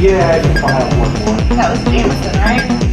Yeah, I think I'll one more. That was Jameson, right?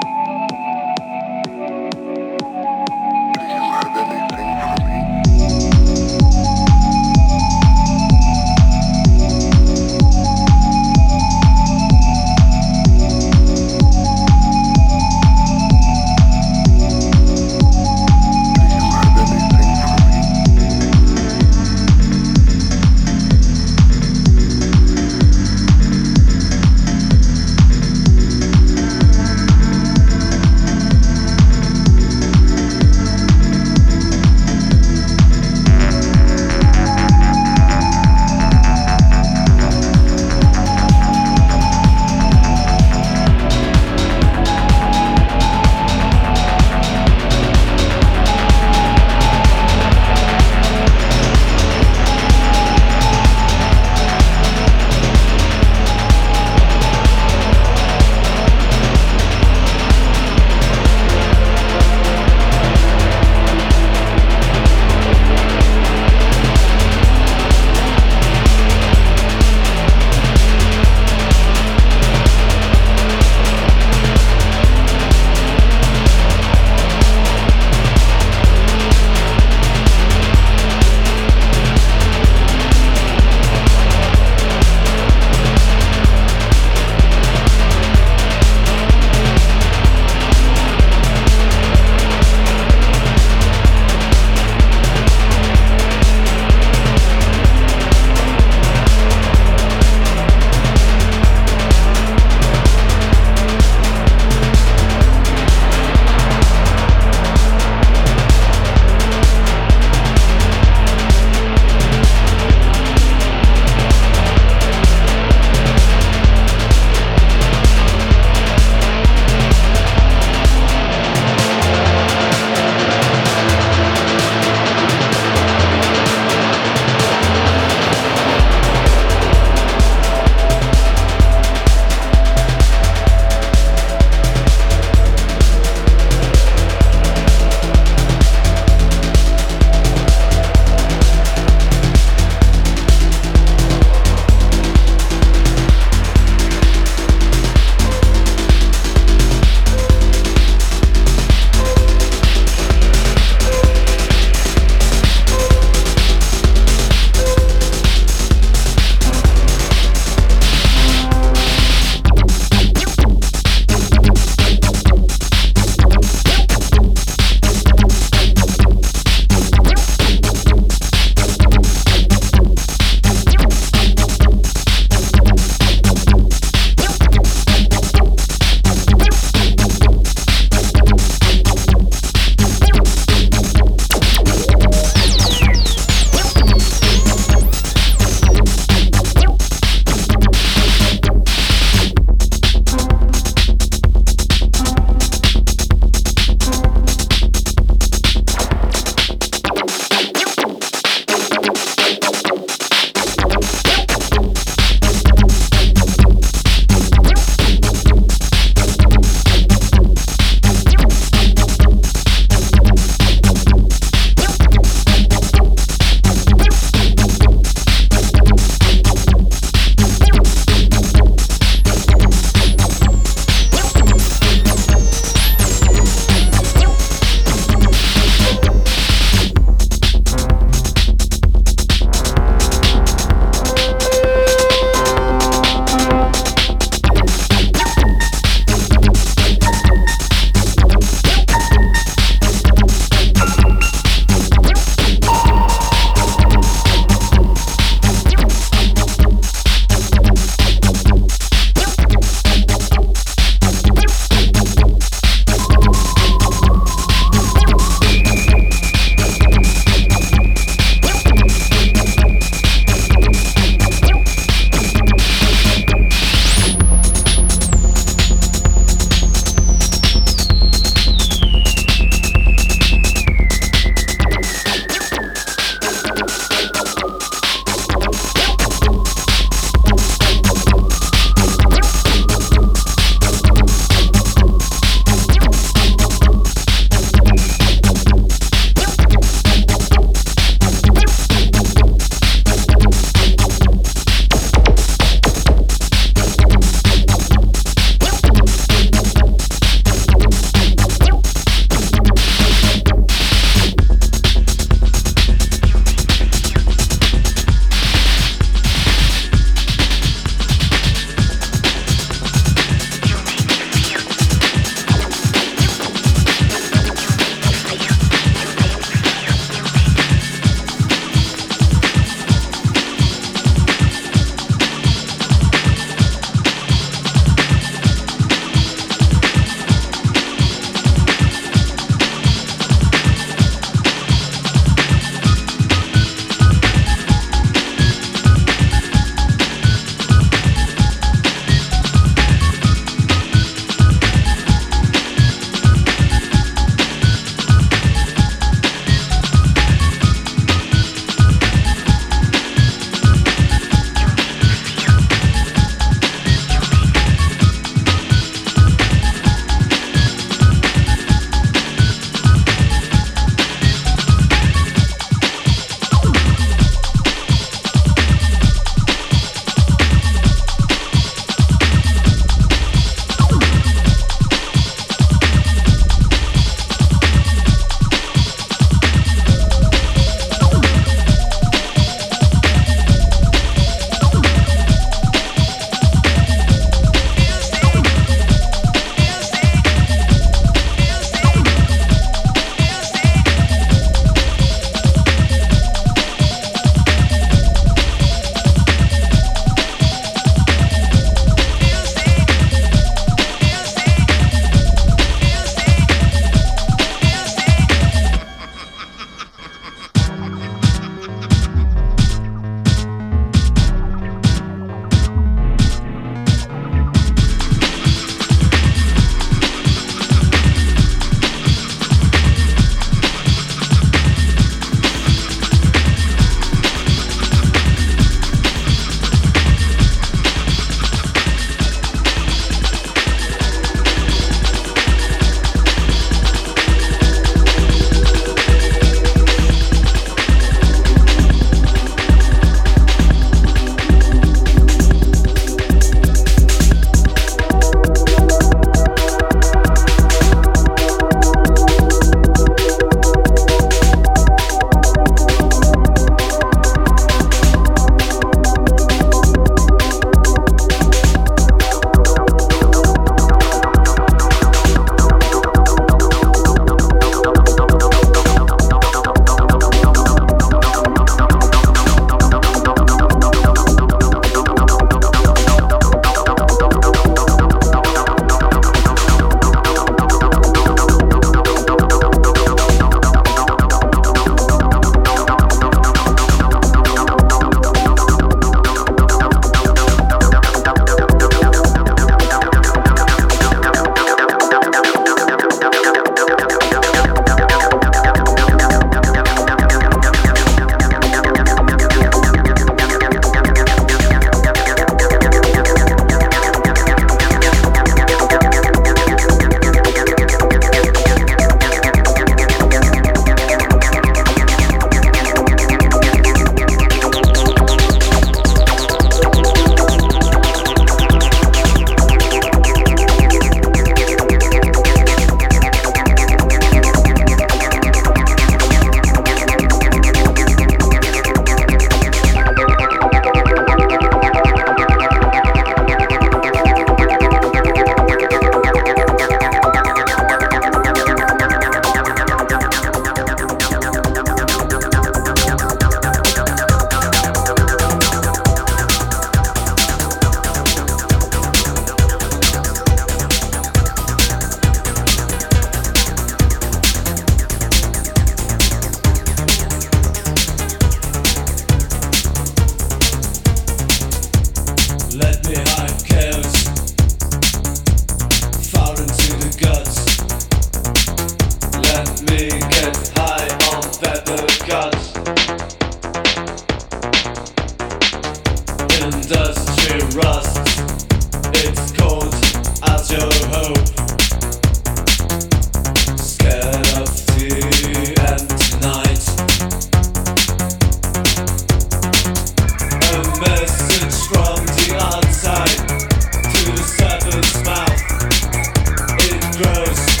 Grows,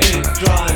it grinds,